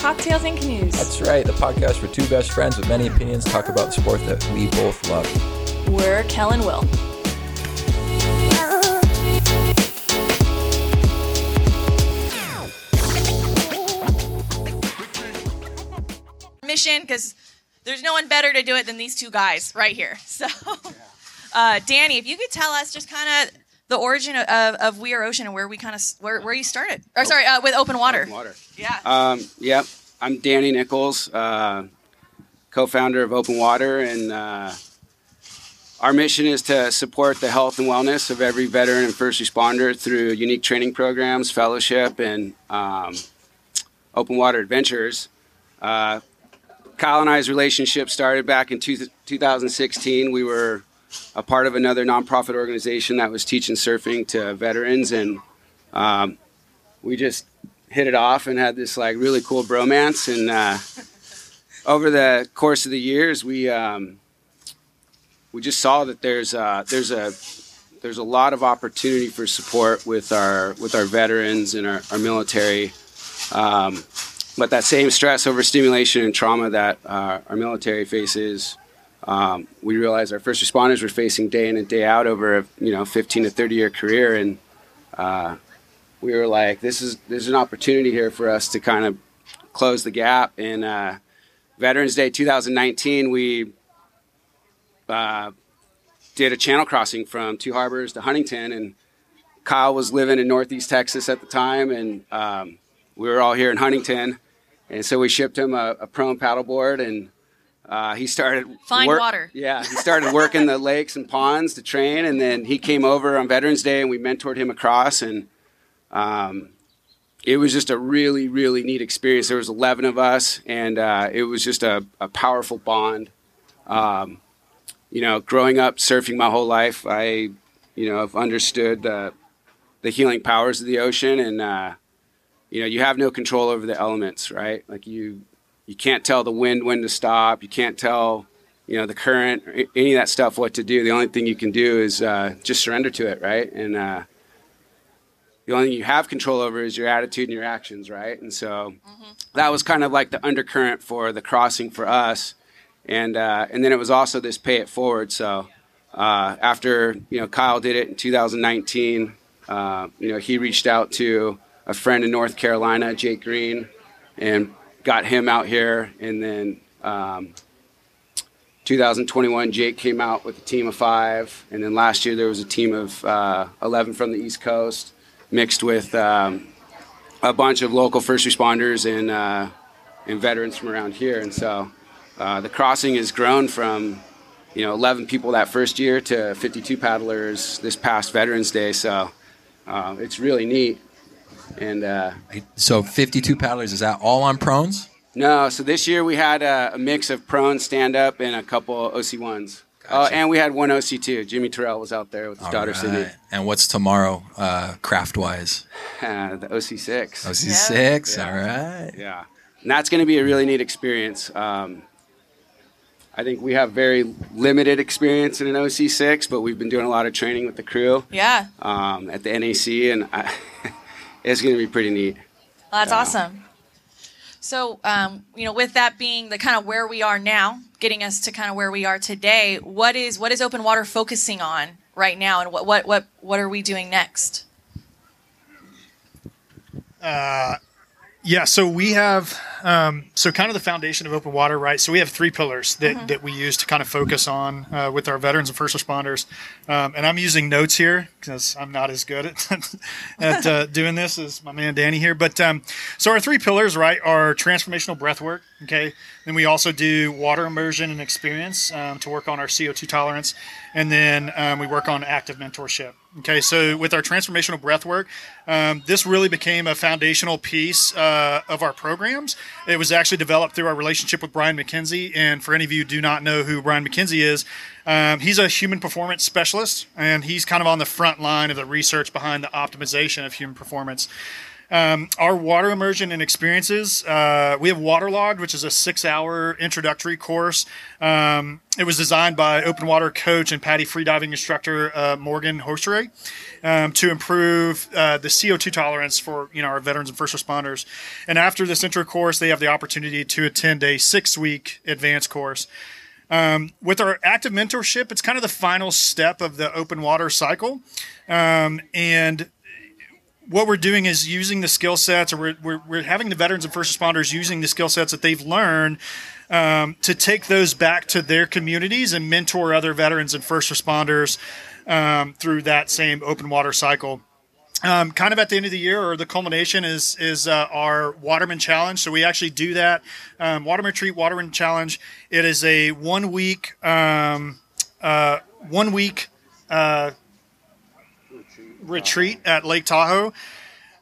Welcome to Cocktails and Canoes. That's right, the podcast where two best friends with many opinions talk about the sport that we both love. We're Kel and Will. mission because there's no one better to do it than these two guys right here. So, uh, Danny, if you could tell us just kind of the origin of, of We Are Ocean and where we kind of where, where you started, or sorry, uh, with Open Water. Open water. Yeah. Um, yep. I'm Danny Nichols, uh, co-founder of Open Water, and uh, our mission is to support the health and wellness of every veteran and first responder through unique training programs, fellowship, and um, open water adventures. Uh, Kyle and I's relationship started back in two, 2016. We were a part of another nonprofit organization that was teaching surfing to veterans, and um, we just hit it off and had this like really cool bromance. And uh, over the course of the years, we um, we just saw that there's uh, there's a there's a lot of opportunity for support with our with our veterans and our, our military. Um, but that same stress, overstimulation, and trauma that uh, our military faces, um, we realized our first responders were facing day in and day out over a you know 15 to 30 year career, and uh, we were like, this is there's an opportunity here for us to kind of close the gap. And uh, Veterans Day 2019, we uh, did a channel crossing from Two Harbors to Huntington, and Kyle was living in Northeast Texas at the time, and um, we were all here in Huntington, and so we shipped him a, a prone paddleboard, and uh, he started Find water. Yeah, he started working the lakes and ponds to train, and then he came over on Veterans Day, and we mentored him across, and um, it was just a really, really neat experience. There was 11 of us, and uh, it was just a, a powerful bond. Um, you know, growing up surfing my whole life, I, you know, have understood the the healing powers of the ocean, and uh, you know, you have no control over the elements, right? Like you, you can't tell the wind when to stop. You can't tell, you know, the current, any of that stuff what to do. The only thing you can do is uh, just surrender to it, right? And uh, the only thing you have control over is your attitude and your actions, right? And so that was kind of like the undercurrent for the crossing for us, and uh, and then it was also this pay it forward. So uh, after you know Kyle did it in 2019, uh, you know he reached out to a friend in North Carolina, Jake Green, and got him out here, and then. Um, 2021, Jake came out with a team of five, and then last year there was a team of uh, 11 from the East Coast, mixed with um, a bunch of local first responders and uh, and veterans from around here. And so uh, the crossing has grown from you know 11 people that first year to 52 paddlers this past Veterans Day. So uh, it's really neat. And uh, So 52 paddlers, is that all on prones? no, so this year we had a, a mix of prone, stand up, and a couple OC ones. Oh, Gotcha. and we had one OC too. Jimmy Terrell was out there with his daughter Sydney. Alright. And what's tomorrow, uh, craft wise? Uh, the OC six. OC six. Yeah. All right. Yeah, and that's going to be a really neat experience. Um, I think we have very limited experience in an OC6, but we've been doing a lot of training with the crew Yeah. um, at the NAC, and I, it's going to be pretty neat. Well, that's Yeah. awesome. So, um, you know, with that being the kind of where we are now, getting us to kind of where we are today, what is what is Open Water focusing on right now, and what what what what are we doing next? Uh, Yeah, so we have um, so kind of the foundation of open water, right? So we have three pillars that, that we use to kind of focus on uh, with our veterans and first responders. Um, and I'm using notes here because I'm not as good at at uh, doing this as my man Danny here. But um, so our three pillars, right, are transformational breath work. Okay, then we also do water immersion and experience um, to work on our CO2 tolerance, and then um, we work on active mentorship. Okay, so with our transformational breath work, um, this really became a foundational piece uh, of our programs. It was actually developed through our relationship with Brian McKenzie. And for any of you who do not know who Brian McKenzie is, um, he's a human performance specialist, and he's kind of on the front line of the research behind the optimization of human performance. Um, our water immersion and experiences. Uh, we have Waterlogged, which is a six-hour introductory course. Um, it was designed by open water coach and PADI freediving instructor uh, Morgan Horsere um, to improve uh, the CO2 tolerance for you know our veterans and first responders. And after this intro course, they have the opportunity to attend a six-week advanced course. Um, with our active mentorship, it's kind of the final step of the open water cycle, um, and what we're doing is using the skill sets, or we're, we're, we're, having the veterans and first responders using the skill sets that they've learned um, to take those back to their communities and mentor other veterans and first responders um, through that same open water cycle. Um, kind of at the end of the year, or the culmination is is uh, our Waterman Challenge. So we actually do that um, Waterman Retreat Waterman Challenge. It is a one week um, uh, one week uh, retreat at Lake Tahoe.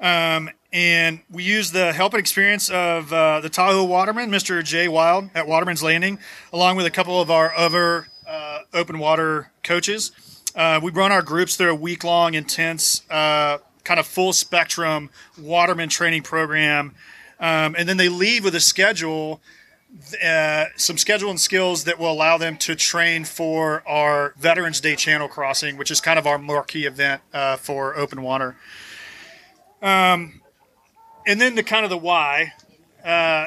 Um, and we use the help and experience of uh, the Tahoe Waterman, Mr. Jay Wild at Waterman's Landing, along with a couple of our other uh, open water coaches. Uh, we run our groups through a week long, intense, uh, kind of full spectrum waterman training program. Um, and then they leave with a schedule uh, some schedule and skills that will allow them to train for our Veterans Day Channel Crossing, which is kind of our marquee event uh, for open water. Um, and then the kind of the why. Uh,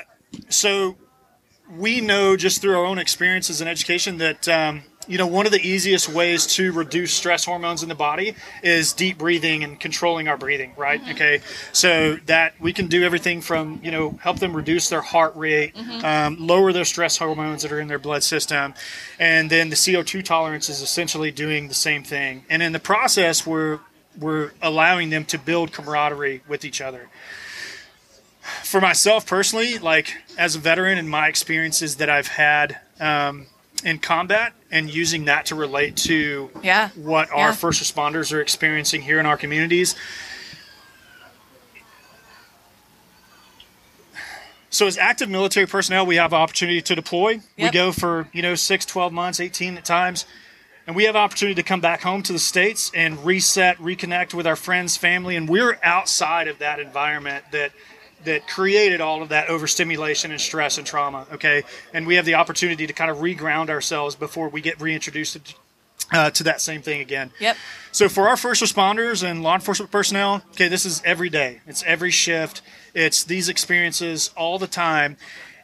so we know just through our own experiences and education that um, you know, one of the easiest ways to reduce stress hormones in the body is deep breathing and controlling our breathing, right? Mm-hmm. Okay, so that we can do everything from, you know, help them reduce their heart rate, mm-hmm. um, lower their stress hormones that are in their blood system, and then the CO2 tolerance is essentially doing the same thing. And in the process, we're we're allowing them to build camaraderie with each other for myself personally, like as a veteran and my experiences that I've had um, in combat and using that to relate to yeah. what our first responders are experiencing here in our communities. So as active military personnel, we have opportunity to deploy. Yep. We go for, you know, 6, 12 months, 18 at times. And we have opportunity to come back home to the States and reset, reconnect with our friends, family, and we're outside of that environment that – that created all of that overstimulation and stress and trauma. Okay, and we have the opportunity to kind of reground ourselves before we get reintroduced to, uh, to that same thing again. Yep. So for our first responders and law enforcement personnel, okay, this is every day. It's every shift. It's these experiences all the time.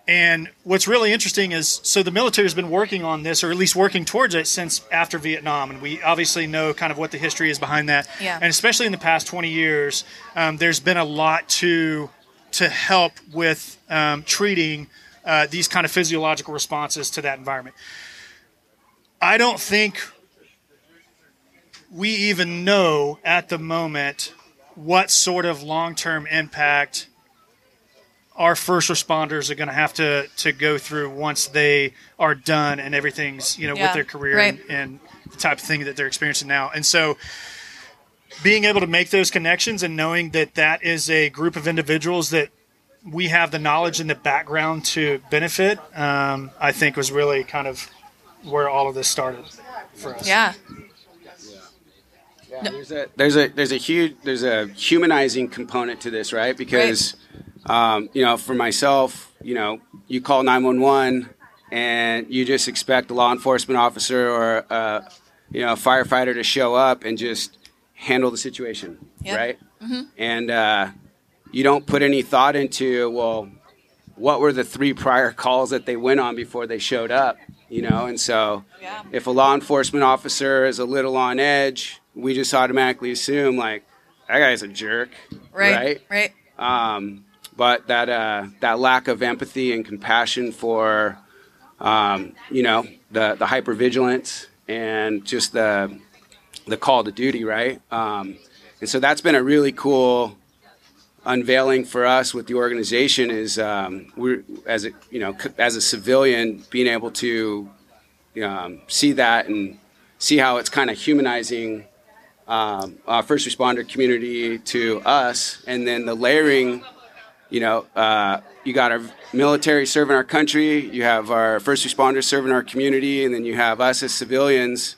And what's really interesting is so the military has been working on this, or at least working towards it, since after Vietnam. And we obviously know kind of what the history is behind that. Yeah. And especially in the past 20 years, um, there's been a lot to to help with um, treating uh, these kind of physiological responses to that environment. I don't think we even know at the moment what sort of long term impact our first responders are going to have to to go through once they are done and everything's you know yeah, with their career right. and, and, the type of thing that they're experiencing now and so being able to make those connections and knowing that that is a group of individuals that we have the knowledge and the background to benefit, um, I think was really kind of where all of this started for us. Yeah. Yeah, there's a there's a there's a huge there's a humanizing component to this, right? Because right. Um, you know, for myself, you know, you call 911 and you just expect a law enforcement officer or a, you know a firefighter to show up and just handle the situation, yep. right? Mm-hmm. And uh, you don't put any thought into, well, what were the three prior calls that they went on before they showed up, you know? And so yeah. if a law enforcement officer is a little on edge, we just automatically assume, like, that guy's a jerk, right? Right. right. Um, but that uh, that lack of empathy and compassion for, um, you know, the the hypervigilance and just the the call to duty, right? Um, and so that's been a really cool unveiling for us with the organization is um, we're as a you know as a civilian being able to um, see that and see how it's kind of humanizing um, our first responder community to us, and then the layering. You know, uh, you got our military serving our country, you have our first responders serving our community, and then you have us as civilians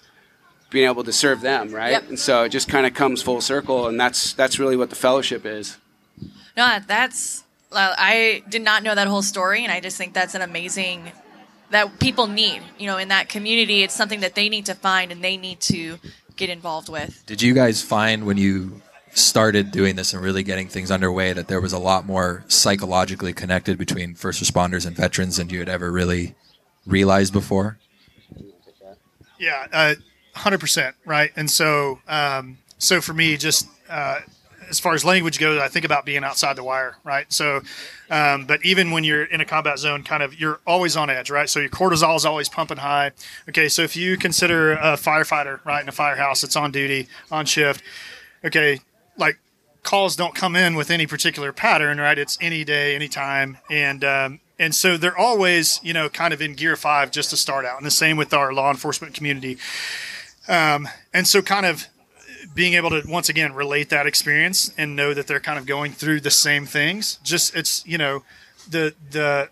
being able to serve them, right? Yep. And so it just kind of comes full circle, and that's that's really what the fellowship is. No, that's. I did not know that whole story, and I just think that's an amazing that people need. You know, in that community, it's something that they need to find and they need to get involved with. Did you guys find when you started doing this and really getting things underway that there was a lot more psychologically connected between first responders and veterans than you had ever really realized before? Yeah, uh, hundred percent, right. And so, um, so for me, just uh, as far as language goes, I think about being outside the wire, right? So, um, but even when you're in a combat zone, kind of you're always on edge, right? So your cortisol is always pumping high. Okay, so if you consider a firefighter, right, in a firehouse, it's on duty, on shift. Okay, like calls don't come in with any particular pattern, right? It's any day, anytime, and um, and so they're always, you know, kind of in gear five just to start out. And the same with our law enforcement community. Um, and so kind of being able to once again relate that experience and know that they're kind of going through the same things. Just it's you know the the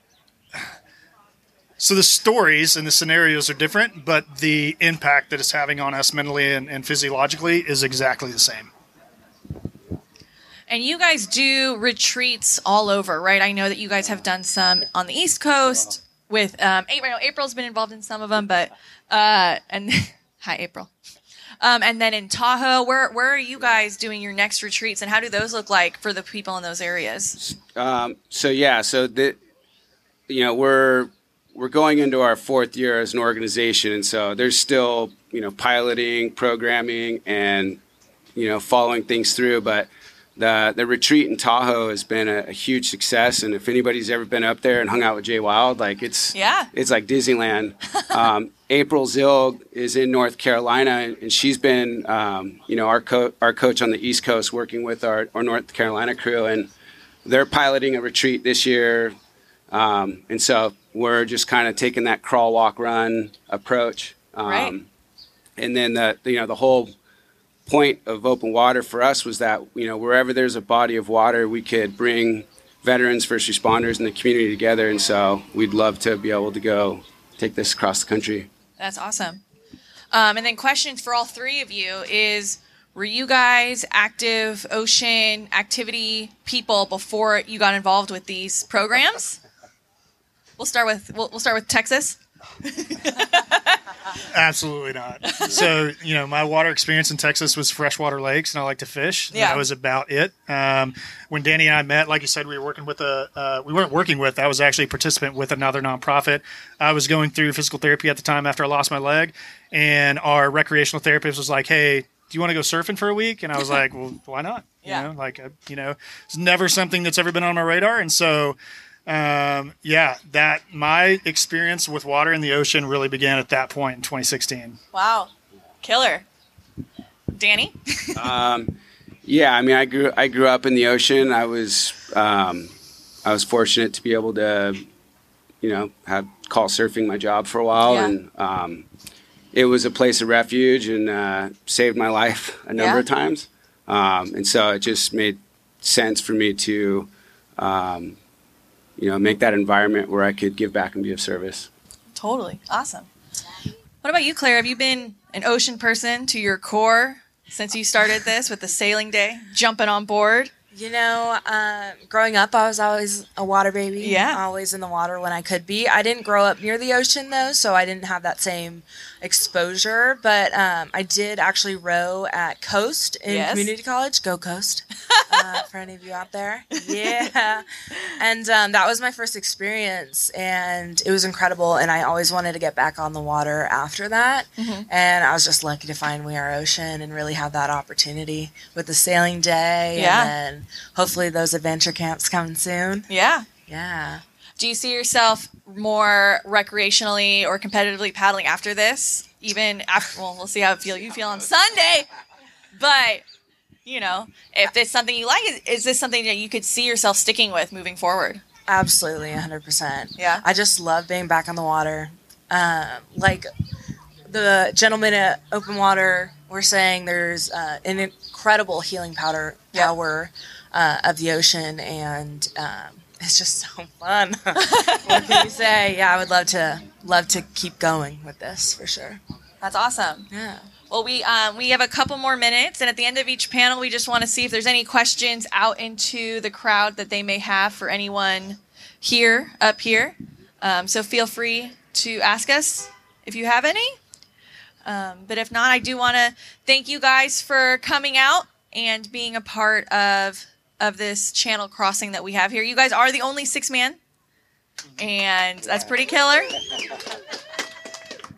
so the stories and the scenarios are different, but the impact that it's having on us mentally and, and physiologically is exactly the same. And you guys do retreats all over, right? I know that you guys have done some on the East Coast with um, April. April's been involved in some of them, but uh, and hi, April. Um, and then in Tahoe, where where are you guys doing your next retreats, and how do those look like for the people in those areas? Um, so yeah, so the, you know, we're we're going into our fourth year as an organization, and so there's still you know piloting, programming, and you know following things through. But the the retreat in Tahoe has been a, a huge success, and if anybody's ever been up there and hung out with Jay Wild, like it's Yeah. it's like Disneyland. um, April Zilg is in North Carolina, and she's been, um, you know, our co- our coach on the East Coast, working with our, our North Carolina crew, and they're piloting a retreat this year, um, and so we're just kind of taking that crawl, walk, run approach. Um, Right. And then the you know the whole point of open water for us was that you know wherever there's a body of water, we could bring veterans, first responders, and the community together, and so we'd love to be able to go take this across the country. That's awesome. Um, and then questions for all three of you is: Were you guys active ocean activity people before you got involved with these programs? We'll start with we'll, we'll start with Texas. Absolutely not. so, you know, my water experience in Texas was freshwater lakes, and I like to fish. Yeah. that was about it. Um, when Danny and I met, like you said, we were working with a. Uh, we weren't working with. I was actually a participant with another nonprofit. I was going through physical therapy at the time after I lost my leg, and our recreational therapist was like, "Hey, do you want to go surfing for a week?" And I was like, "Well, why not?" Yeah. You know, like uh, you know, it's never something that's ever been on my radar, and so um, yeah, that my experience with water in the ocean really began at that point in 2016. Wow, killer. Danny. Um, yeah, I mean, I grew I grew up in the ocean. I was um, I was fortunate to be able to, you know, have call surfing my job for a while, Yeah. and um, it was a place of refuge and uh, saved my life a number Yeah. of times. Um, and so it just made sense for me to, um, you know, make that environment where I could give back and be of service. Totally awesome. What about you, Claire? Have you been an ocean person to your core since you started this with the sailing day, jumping on board? You know, um, growing up, I was always a water baby. Yeah. Always in the water when I could be. I didn't grow up near the ocean, though, so I didn't have that same exposure. But um, I did actually row at Coast in Yes. community college. Go Coast. uh, for any of you out there. Yeah. And um, that was my first experience, and it was incredible. And I always wanted to get back on the water after that. And I was just lucky to find We Are Ocean and really have that opportunity with the sailing day. Yeah. And then hopefully those adventure camps coming soon. Yeah. Yeah. Do you see yourself more recreationally or competitively paddling after this? Even after, well, we'll see how feel you feel on Sunday. But you know, if it's something you like, is, is this something that you could see yourself sticking with moving forward? Absolutely, 100%. Yeah. I just love being back on the water. Um, like the gentlemen at Open Water were saying, there's uh, an incredible healing powder Yeah. power uh, of the ocean, and um, it's just so fun. what can you say? Yeah, I would love to love to keep going with this for sure. That's awesome. Yeah. Well, we um, we have a couple more minutes, and at the end of each panel, we just want to see if there's any questions out into the crowd that they may have for anyone here up here. Um, so feel free to ask us if you have any. Um, but if not, I do want to thank you guys for coming out and being a part of of this channel crossing that we have here. You guys are the only six man, and that's pretty killer.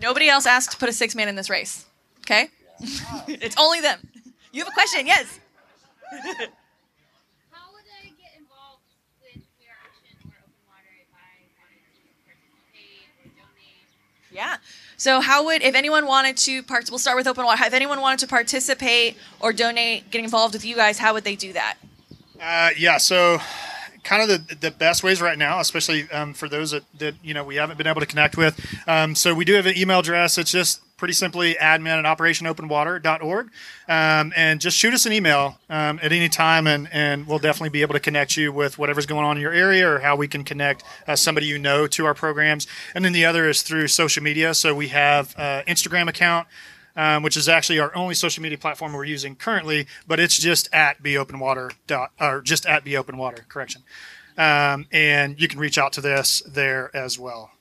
Nobody else asked to put a six man in this race. Okay, it's only them. You have a question? Yes. How would I get involved with We Are Ocean or Open Water if I wanted to participate or donate? Yeah. So how would if anyone wanted to part? We'll start with open water. If anyone wanted to participate or donate, get involved with you guys, how would they do that? Uh, yeah, so kind of the, the best ways right now, especially um, for those that, that you know we haven't been able to connect with. Um, so we do have an email address. It's just pretty simply admin at operationopenwater.org. Um, and just shoot us an email um, at any time, and, and we'll definitely be able to connect you with whatever's going on in your area or how we can connect uh, somebody you know to our programs. And then the other is through social media. So we have uh, Instagram account. Um, which is actually our only social media platform we're using currently, but it's just at beopenwater dot or just at beopenwater. Correction, um, and you can reach out to this there as well.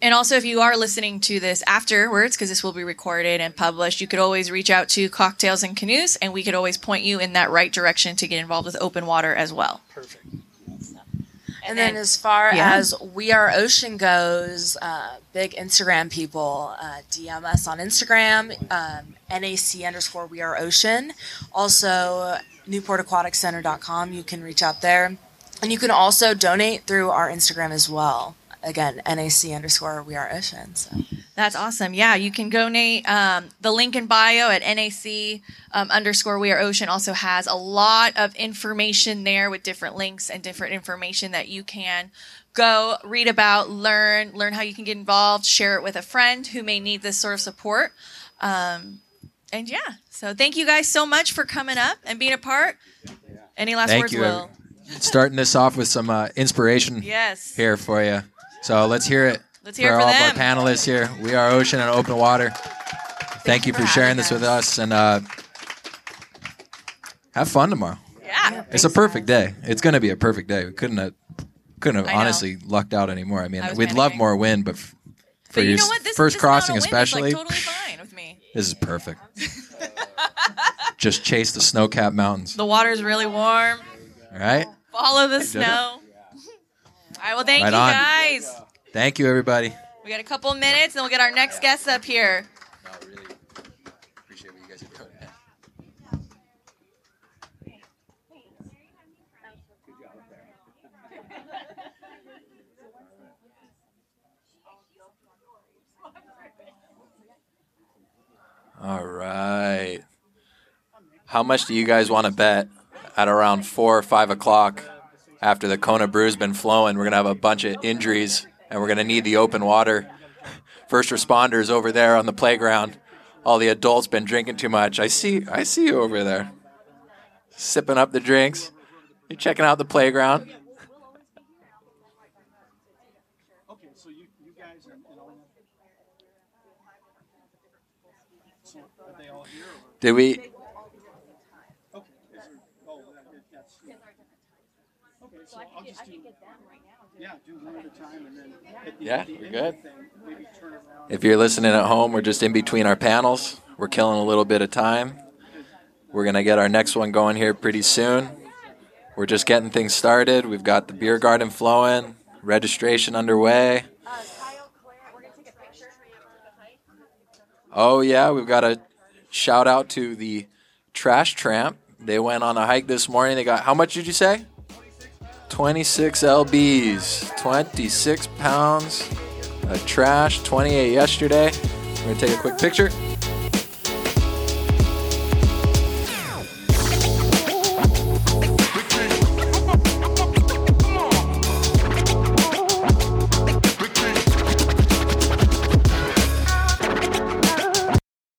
And also, if you are listening to this afterwards, because this will be recorded and published, you could always reach out to Cocktails and Canoes, and we could always point you in that right direction to get involved with open water as well. Perfect. And then, as far Yeah. as We Are Ocean goes, uh, big Instagram people, uh, DM us on Instagram, um, NAC underscore We Are Ocean. Also, NewportAquaticCenter.com. You can reach out there. And you can also donate through our Instagram as well. Again, NAC underscore We Are Ocean. So. That's awesome. Yeah, you can donate. Um, the link in bio at NAC um, underscore We Are Ocean also has a lot of information there with different links and different information that you can go read about, learn, learn how you can get involved, share it with a friend who may need this sort of support. Um, and yeah, so thank you guys so much for coming up and being a part. Any last Thank words, you. Will? Starting this off with some uh, inspiration Yes. here for you. So let's hear it. Let's hear it for for all them. of our panelists here. We are Ocean and Open Water. Thank, you you for for sharing having this with us. us and uh, have fun tomorrow. Yeah. It's a perfect day. It's going to be a perfect day. We couldn't have couldn't have I know. honestly lucked out anymore. I mean, I we'd love more wind, but f- for But your you know what? This first this crossing, amount of especially, like, totally fine with me. this is perfect. Just chase the snow-capped mountains. The water's really warm. All right. Follow the it. snow. All right. Well, thank Right you on. Thank you, everybody. We got a couple of minutes, and we'll get our next guest up here. appreciate what you guys are doing. All right. How much do you guys want to bet at around four or five o'clock after the Kona Brew's been flowing? We're gonna have a bunch of injuries, and we're gonna need the open water. First responders over there on the playground. All the adults been drinking too much. I see. I see you over there, sipping up the drinks. You're checking out the playground. Okay, so you guys are. All hear? Did we? Yeah, you're good. If you're listening at home, we're just in between our panels. We're killing a little bit of time. We're going to get our next one going here pretty soon. We're just getting things started. We've got the beer garden flowing, registration underway. Oh, yeah, we've got a shout out to the Trash Tramp. They went on a hike this morning. They got, how much did you say? 26 lbs, 26 pounds of trash, 28 yesterday. We're gonna take a quick picture.